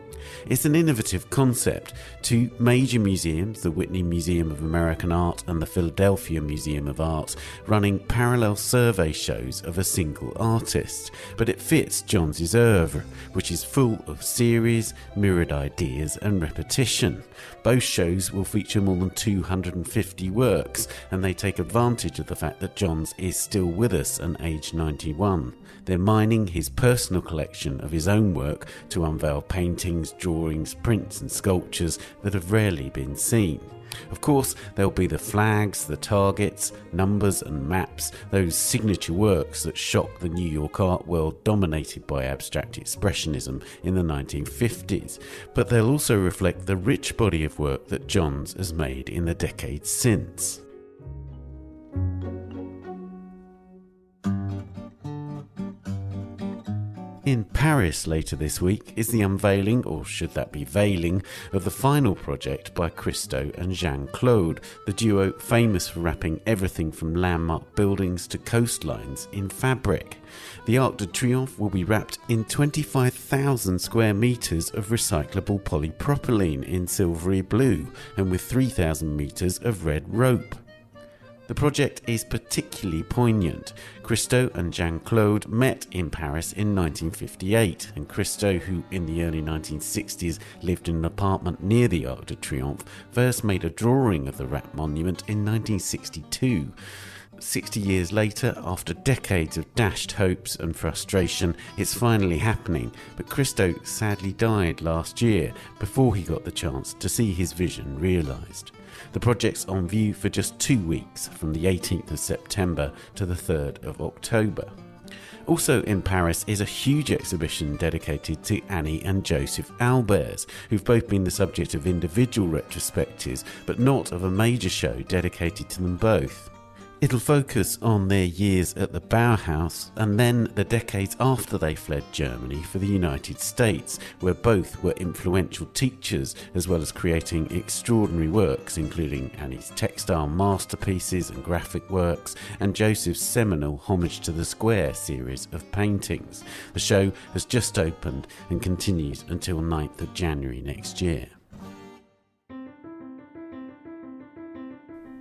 Speaker 20: It's an innovative concept. Two major museums, the Whitney Museum of American Art and the Philadelphia Museum of Art, running parallel survey shows of a single artist. But it fits Johns' oeuvre, which is full of series, mirrored ideas, and repetition. Both shows will feature more than 250 works, and they take advantage of the fact that Johns is still with us and aged 91. They're mining his personal collection of his own work to unveil paintings, drawings, prints, and sculptures that have rarely been seen. Of course, there'll be the flags, the targets, numbers, and maps, those signature works that shocked the New York art world dominated by abstract expressionism in the 1950s. But they'll also reflect the rich body of work that Johns has made in the decades since. In Paris later this week is the unveiling, or should that be veiling, of the final project by Christo and Jeanne-Claude, the duo famous for wrapping everything from landmark buildings to coastlines in fabric. The Arc de Triomphe will be wrapped in 25,000 square metres of recyclable polypropylene in silvery blue and with 3,000 metres of red rope. The project is particularly poignant. Christo and Jeanne-Claude met in Paris in 1958, and Christo, who in the early 1960s lived in an apartment near the Arc de Triomphe, first made a drawing of the rat Monument in 1962. 60 years later, after decades of dashed hopes and frustration, it's finally happening. But Christo sadly died last year before he got the chance to see his vision realised. The project's on view for just two weeks, from the 18th of September to the 3rd of October. Also in Paris is a huge exhibition dedicated to Anni and Joseph Albers, who've both been the subject of individual retrospectives, but not of a major show dedicated to them both. It'll focus on their years at the Bauhaus and then the decades after they fled Germany for the United States, where both were influential teachers as well as creating extraordinary works, including Anni's textile masterpieces and graphic works, and Joseph's seminal Homage to the Square series of paintings. The show has just opened and continues until 9th of January next year.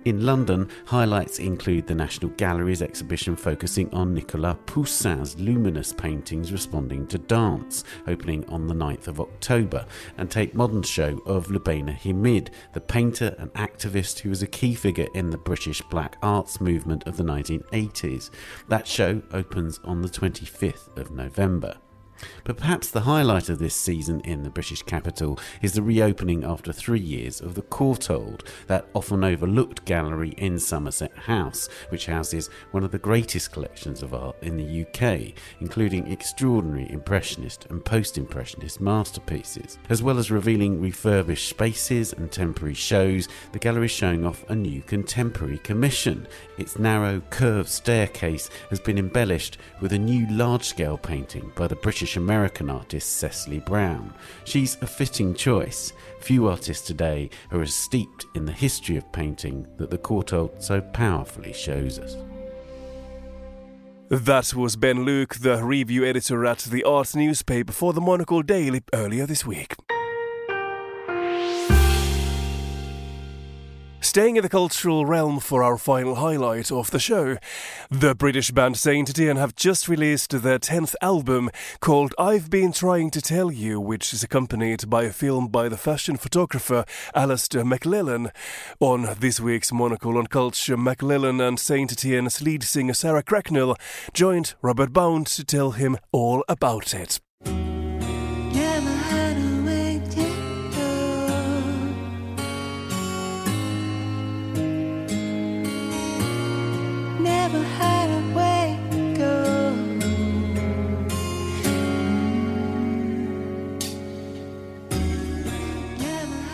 Speaker 20: In London, highlights include the National Gallery's exhibition focusing on Nicolas Poussin's luminous paintings responding to dance, opening on the 9th of October, and Tate Modern's show of Lubaina Himid, the painter and activist who was a key figure in the British black arts movement of the 1980s. That show opens on the 25th of November. But perhaps the highlight of this season in the British capital is the reopening after three years of the Courtauld, that often overlooked gallery in Somerset House, which houses one of the greatest collections of art in the UK, including extraordinary Impressionist and Post Impressionist masterpieces. As well as revealing refurbished spaces and temporary shows, the gallery is showing off a new contemporary commission. Its narrow, curved staircase has been embellished with a new large scale painting by the British British American artist Cecily Brown. She's a fitting choice. Few artists today are as steeped in the history of painting that the Courtauld so powerfully shows us.
Speaker 1: That was Ben Luke, the review editor at the Arts newspaper for the Monocle Daily earlier this week. Staying in the cultural realm for our final highlight of the show, the British band Saint Etienne have just released their 10th album called I've Been Trying to Tell You, which is accompanied by a film by the fashion photographer Alasdair McLellan. On this week's Monocle on Culture, McLellan and Saint Etienne's lead singer Sarah Cracknell joined Robert Bound to tell him all about it.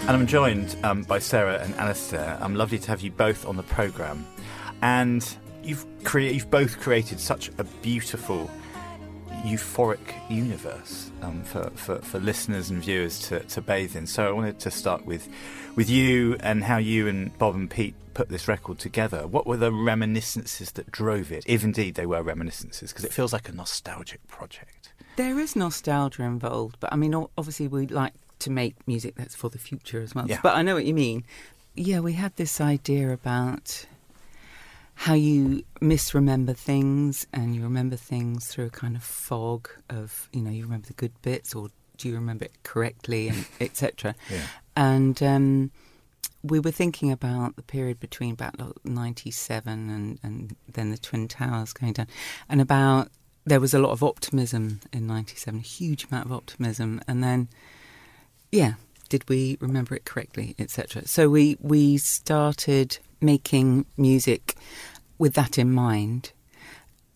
Speaker 21: And I'm joined um, by Sarah and Alasdair. I'm lovely to have you both on the programme. And you've, crea- you've both created such a beautiful, euphoric universe um, for, for, for listeners and viewers to, to bathe in. So I wanted to start with, with you and how you and Bob and Pete put this record together. What were the reminiscences that drove it, if indeed they were reminiscences? Because it feels like a nostalgic project.
Speaker 22: There is nostalgia involved, but I mean, obviously, we like to make music that's for the future as well.
Speaker 21: Yeah.
Speaker 22: But I know what you mean. Yeah, we had this idea about how you misremember things and you remember things through a kind of fog of, you know, you remember the good bits or do you remember it correctly and etc.
Speaker 21: Yeah.
Speaker 22: And um, we were thinking about the period between about 97 and, and then the Twin Towers going down and about there was a lot of optimism in 97, a huge amount of optimism. And then, yeah, did we remember it correctly, etc. So we, we started making music with that in mind.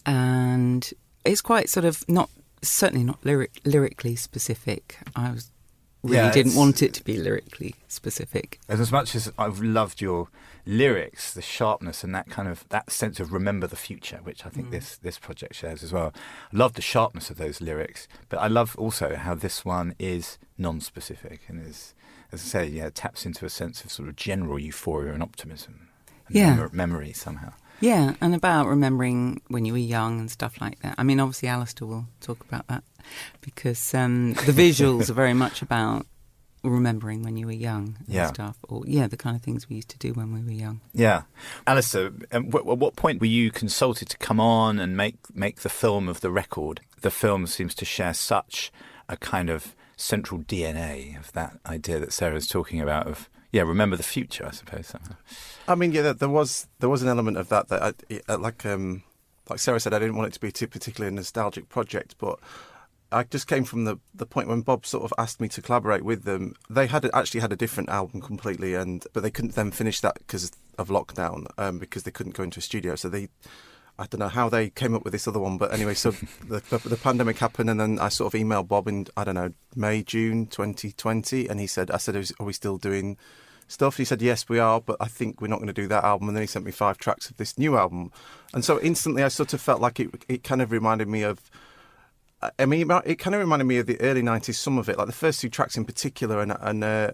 Speaker 22: And it's quite sort of not, certainly not lyric, lyrically specific. I was really
Speaker 21: Yeah,
Speaker 22: didn't want it to be lyrically specific.
Speaker 21: And as much as I've loved your lyrics, the sharpness and that kind of that sense of remember the future, which I think
Speaker 22: Mm.
Speaker 21: this this project shares as well. I love the sharpness of those lyrics, but I love also how this one is non-specific and is, as I say, yeah, taps into a sense of sort of general euphoria and optimism, and
Speaker 22: Yeah.
Speaker 21: memor- memory somehow.
Speaker 22: Yeah, and about remembering when you were young and stuff like that. I mean, obviously, Alasdair will talk about that because um, the visuals are very much about remembering when you were young and
Speaker 21: Yeah.
Speaker 22: stuff. Or, yeah, the kind of things we used to do when we were young.
Speaker 21: Yeah, Alistair, um, at what point were you consulted to come on and make make the film of the record? The film seems to share such a kind of central DNA of that idea that Sarah's talking about. Of yeah, remember the future, I suppose.
Speaker 23: I mean, yeah, there- there was there was an element of that that I, uh, like um, like Sarah said, I didn't want it to be too particularly a nostalgic project, but I just came from the the point when Bob sort of asked me to collaborate with them. They had actually had a different album completely, and but they couldn't then finish that because of lockdown, um, because they couldn't go into a studio. So they. I don't know how they came up with this other one, but anyway, so the, the, the pandemic happened, and then I sort of emailed Bob in I don't know May June 2020, and he said, I said, are we still doing stuff? He said, Yes, we are, but I think we're not going to do that album. And then he sent me five tracks of this new album. And so instantly I sort of felt like it, it kind of reminded me of. I mean, it, it kind of reminded me of the early 90s, some of it, like the first two tracks in particular. And, and uh,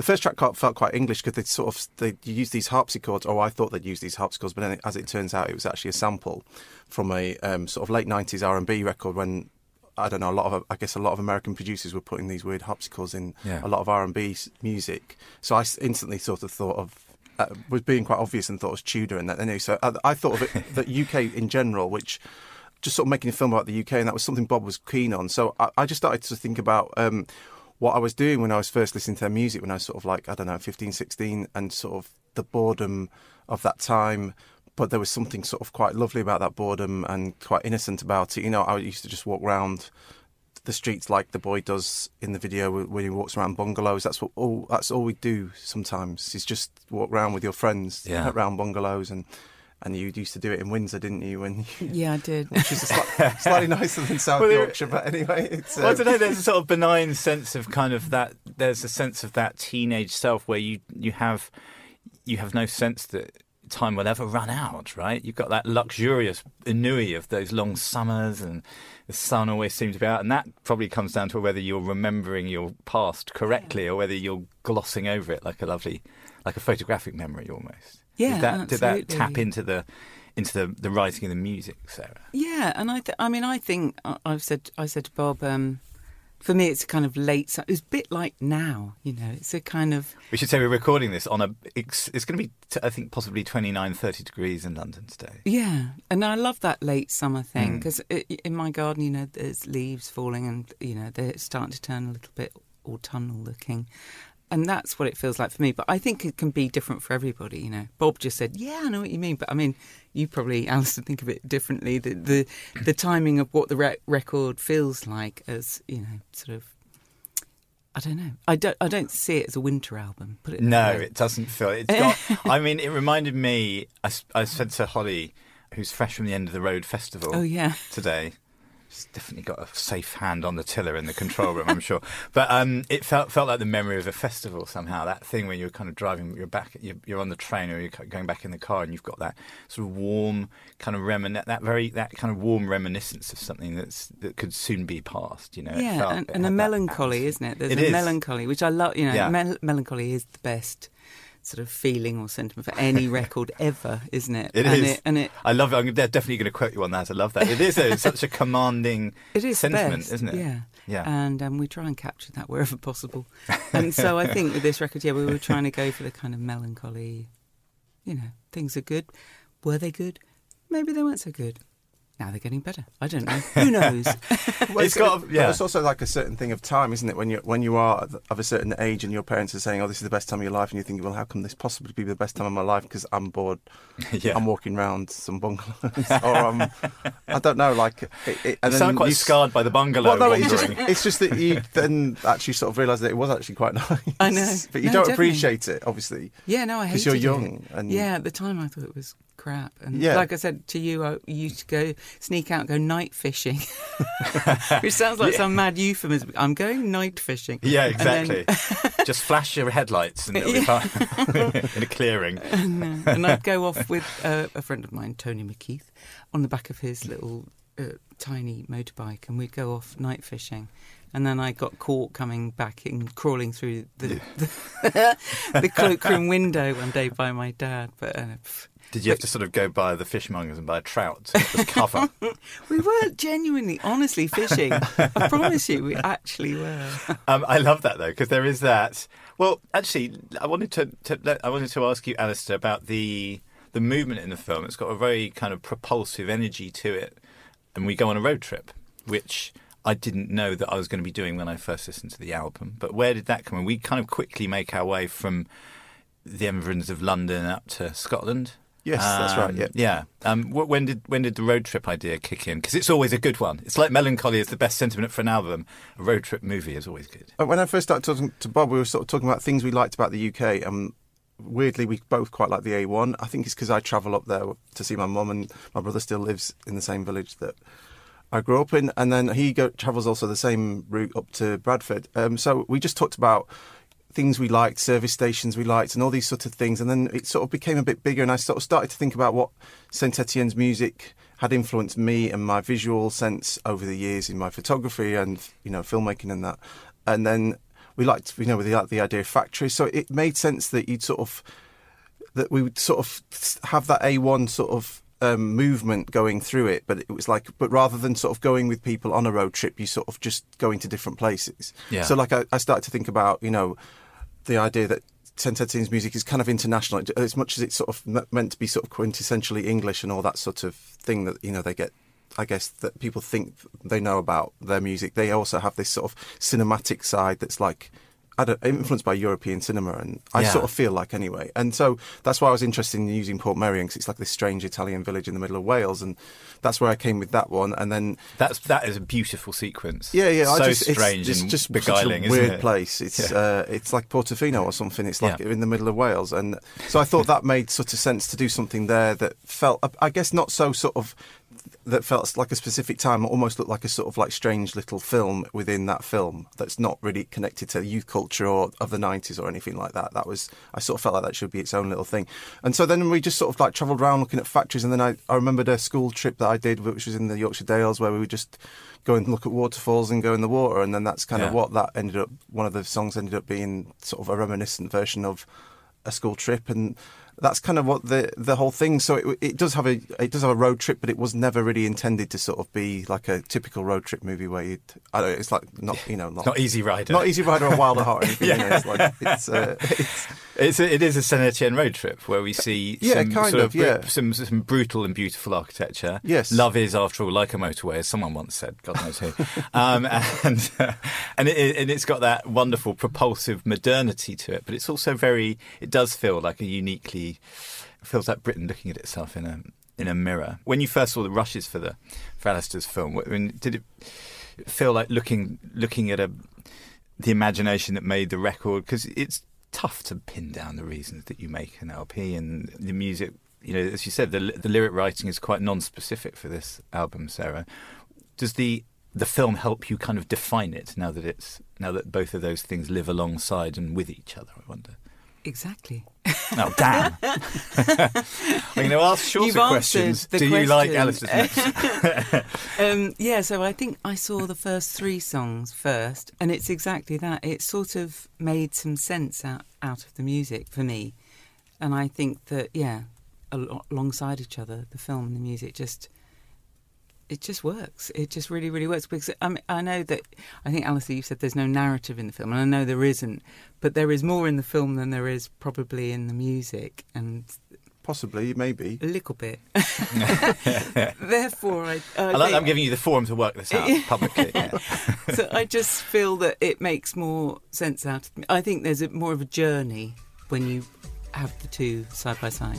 Speaker 23: the first track felt quite English because they sort of they used these harpsichords, or I thought they'd use these harpsichords, but then as it turns out, it was actually a sample from a um, sort of late 90s R&B record when I don't know. A lot of, I guess, a lot of American producers were putting these weird harpsichords in
Speaker 21: Yeah.
Speaker 23: a lot of R and B music. So I instantly sort of thought of uh, was being quite obvious and thought it was Tudor and that. Anyway, so I, I thought of it that UK in general, which just sort of making a film about the UK, and that was something Bob was keen on. So I, I just started to think about. Um, what I was doing when I was first listening to their music, when I was sort of like, I don't know, 15, 16, and sort of the boredom of that time. But there was something sort of quite lovely about that boredom and quite innocent about it. You know, I used to just walk around the streets like the boy does in the video when he walks around bungalows. That's what all that's all we do sometimes is just walk around with your friends
Speaker 21: Yeah.
Speaker 23: around bungalows and and you used to do it in Windsor, didn't you? When you,
Speaker 22: Yeah, I did.
Speaker 23: which is sli- slightly nicer than South
Speaker 21: Well,
Speaker 23: Yorkshire, but anyway, it's.
Speaker 21: Well, I
Speaker 23: um,
Speaker 21: don't know. There's a sort of benign sense of kind of that. There's a sense of that teenage self where you you have you have no sense that time will ever run out. Right? You've got that luxurious ennui of those long summers and the sun always seems to be out, and that probably comes down to whether you're remembering your past correctly or whether you're glossing over it like a lovely, like a photographic memory almost.
Speaker 22: Yeah,
Speaker 21: did that, did that tap into the into the, the writing and the music, Sarah?
Speaker 22: Yeah, and I, th- I mean, I think I- I've said, I said to Bob, um, for me, it's a kind of late. It's a bit like now, you know. It's a kind of
Speaker 21: We should say we're recording this on a. It's, it's going to be, t- I think, possibly 29, 30 degrees in London today.
Speaker 22: yeah, and I love that late summer thing
Speaker 21: Mm.
Speaker 22: because in my garden, you know, there's leaves falling, and you know they're starting to turn a little bit autumnal looking. And that's what it feels like for me. But I think it can be different for everybody, you know. Bob just said, Yeah, I know what you mean. But I mean, you probably, Alison, think of it differently. The the, the timing of what the re- record feels like as, you know, sort of I don't know. I don't I don't see it as a winter album. Put it
Speaker 21: No,
Speaker 22: way.
Speaker 21: it doesn't feel. It's got. I mean, it reminded me. I, I said to Holly, who's fresh from the end of the road festival.
Speaker 22: Oh, yeah.
Speaker 21: Today, She's definitely got a safe hand on the tiller in the control room, I'm sure. But um, it felt felt like the memory of a festival somehow. That thing when you're kind of driving, you're back, you're, you're on the train or you're going back in the car, and you've got that sort of warm kind of remin that very that kind of warm reminiscence of something that's that could soon be past. You know, It
Speaker 22: yeah,
Speaker 21: felt-
Speaker 22: and, and a melancholy, isn't it? There's
Speaker 21: It
Speaker 22: a
Speaker 21: is.
Speaker 22: melancholy, which I love. You know,
Speaker 21: Yeah.
Speaker 22: mel- melancholy is the best sort of feeling or sentiment for any record ever, isn't it?
Speaker 21: It
Speaker 22: and
Speaker 21: is.
Speaker 22: It, and it,
Speaker 21: I love it. I'm definitely going to quote you on that. I love that. It is a, such a commanding
Speaker 22: it is
Speaker 21: sentiment,
Speaker 22: best,
Speaker 21: isn't it?
Speaker 22: Yeah.
Speaker 21: Yeah.
Speaker 22: And um, we try and capture that wherever possible. And so I think with this record, yeah, we were trying to go for the kind of melancholy. You know, things are good. Were they good? Maybe they weren't so good. Now they're getting better. I don't know. Who knows?
Speaker 23: Well,
Speaker 21: It's got-
Speaker 23: but
Speaker 21: yeah.
Speaker 23: It's also like a certain thing of time, isn't it? When you when you are of a certain age and your parents are saying, "Oh, this is the best time of your life," and you think, "Well, how can this possibly be the best time of my life?" Because I'm bored.
Speaker 21: Yeah.
Speaker 23: I'm walking around some bungalows, or I'm, I don't know, like. It, it,
Speaker 21: You
Speaker 23: and then
Speaker 21: sound quite
Speaker 23: you-
Speaker 21: scarred by the bungalow
Speaker 23: Well, no, it's just, it's just that you then actually sort of realise that it was actually quite nice.
Speaker 22: I know.
Speaker 23: but you
Speaker 22: No,
Speaker 23: don't
Speaker 22: definitely.
Speaker 23: appreciate it, obviously.
Speaker 22: Yeah, no, I hate
Speaker 23: because you're young. And
Speaker 22: yeah, at the time I thought it was crap. And
Speaker 23: Yeah.
Speaker 22: like I said to you, I used to go sneak out, and go night fishing, which sounds like
Speaker 21: Yeah.
Speaker 22: some mad euphemism. I'm going night fishing.
Speaker 21: Yeah,
Speaker 22: And then-
Speaker 21: exactly. Just flash your headlights and it'll be fine in a clearing.
Speaker 22: and, uh, and I'd go off with uh, a friend of mine, Tony McKeith, on the back of his little uh, tiny motorbike, and we'd go off night fishing. And then I got caught coming back in, crawling through the the, the cloakroom window one day by my dad. But uh, pff,
Speaker 21: Did you have to sort of go by the fishmongers and buy a trout as cover?
Speaker 22: we weren't genuinely, honestly fishing. I promise you, we actually were.
Speaker 21: um, I love that though because there is that. Well, actually, I wanted to, to I wanted to ask you, Alasdair, about the the movement in the film. It's got a very kind of propulsive energy to it, and we go on a road trip, which I didn't know that I was going to be doing when I first listened to the album. But where did that come in? We kind of quickly make our way from the environs of London up to Scotland.
Speaker 23: Yes, that's right,
Speaker 21: Um,
Speaker 23: yeah.
Speaker 21: yeah. Um, wh- when did when did the road trip idea kick in? Because it's always a good one. It's like Melancholy is the best sentiment for an album. A road trip movie is always good.
Speaker 23: Uh, When I first started talking to Bob, we were sort of talking about things we liked about the UK. And weirdly, we both quite like the A1. I think it's because I travel up there to see my mum, and my brother still lives in the same village that I grew up in. And then he go, travels also the same route up to Bradford. Um, so we just talked about things we liked, service stations we liked, and all these sort of things. And then it sort of became a bit bigger, and I sort of started to think about what Saint Etienne's music had influenced me and my visual sense over the years in my photography and you know filmmaking and that. And then we liked, you know, we liked the idea of factories, so it made sense that you'd sort of that we would sort of have that A1 sort of um, movement going through it, but it was like, but rather than sort of going with people on a road trip, you sort of just going to different places.
Speaker 21: Yeah.
Speaker 23: So like I, I started to think about, you know, the idea that Saint Etienne's music is kind of international, as much as it's sort of meant to be sort of quintessentially English and all that sort of thing that you know they get. I guess that people think they know about their music. They also have this sort of cinematic side that's like. I don't, influenced by European cinema, and I
Speaker 21: Yeah.
Speaker 23: sort of feel like anyway. And so that's why I was interested in using Portmeirion because it's like this strange Italian village in the middle of Wales, and that's where I came with that one. And then
Speaker 21: That's that is a beautiful sequence.
Speaker 23: yeah, yeah.
Speaker 21: so
Speaker 23: I just,
Speaker 21: strange
Speaker 23: it's,
Speaker 21: and
Speaker 23: it's just
Speaker 21: beguiling,
Speaker 23: such a weird
Speaker 21: it?
Speaker 23: place. It's
Speaker 21: Yeah.
Speaker 23: uh, it's like Portofino or something. It's like
Speaker 21: Yeah.
Speaker 23: in the middle of Wales, and so I thought that made sort of sense to do something there that felt, I guess, not so sort of that felt like a specific time. Almost looked like a sort of like strange little film within that film that's not really connected to youth culture or of the nineties or anything like that. That was I sort of felt like that should be its own little thing. And so then we just sort of like travelled around looking at factories, and then I I remembered a school trip that I did, which was in the Yorkshire Dales, where we would just go and look at waterfalls and go in the water, and then that's kind
Speaker 21: Yeah.
Speaker 23: of what that ended up. One of the songs ended up being sort of a reminiscent version of a school trip, and that's kind of what the the whole thing. So it, it does have a it does have a road trip, but it was never really intended to sort of be like a typical road trip movie where you I don't know, it's like not you know not,
Speaker 21: Not Easy Rider.
Speaker 23: not Easy Rider or Wild at Heart or anything.
Speaker 21: Yeah.
Speaker 23: you know, it's like it's uh, it's
Speaker 21: It's a, it is a Etienne road trip where we see
Speaker 23: Yeah,
Speaker 21: some
Speaker 23: kind
Speaker 21: sort
Speaker 23: of,
Speaker 21: bru-
Speaker 23: yeah.
Speaker 21: some some brutal and beautiful architecture.
Speaker 23: Yes.
Speaker 21: love is after all like a motorway, as someone once said. God knows who. um, and and it, and it's got that wonderful propulsive modernity to it, but it's also very. It does feel like a uniquely. Feels like Britain looking at itself in a in a mirror. When you first saw the rushes for the for Alasdair's film, when, did it feel like looking looking at a the imagination that made the record because it's tough to pin down the reasons that you make an LP and the music. You know, as you said, the the lyric writing is quite non-specific for this album, Sarah. does the the film help you kind of define it now that it's now that both of those things live alongside and with each other? I wonder.
Speaker 22: Exactly.
Speaker 21: Oh damn! I'm going to ask shorter
Speaker 22: You've
Speaker 21: questions. Do you like
Speaker 22: question.
Speaker 21: Alice's mix?
Speaker 22: um, yeah, so I think I saw the first three songs first, and it's exactly that. It sort of made some sense out, out of the music for me. And I think that, yeah, alongside each other, the film and the music just. It just works. It just really, really works. Because I, mean, I know that I think Alice, you said there's no narrative in the film, and I know there isn't, but there is more in the film than there is probably in the music, and
Speaker 23: Possibly, maybe.
Speaker 22: a little bit. Therefore, I, I
Speaker 21: I like,
Speaker 22: think-
Speaker 21: I'm giving you the forum to work this out publicly. yeah.
Speaker 22: so I just feel that it makes more sense out of me. I think there's a, more of a journey when you have the two side by side.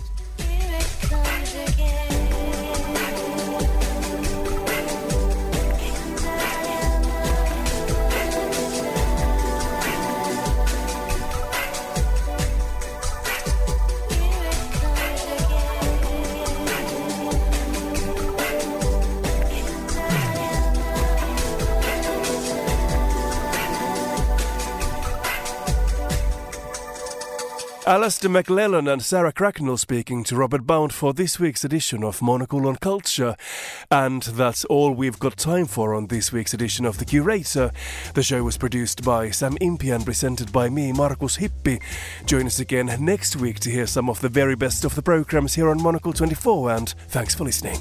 Speaker 1: Alasdair McLellan and Sarah Cracknell speaking to Robert Bound for this week's edition of Monocle on Culture. And that's all we've got time for on this week's edition of The Curator. The show was produced by Sam Impey and presented by me, Markus Hippi. Join us again next week to hear some of the very best of the programs here on Monocle 24, and thanks for listening.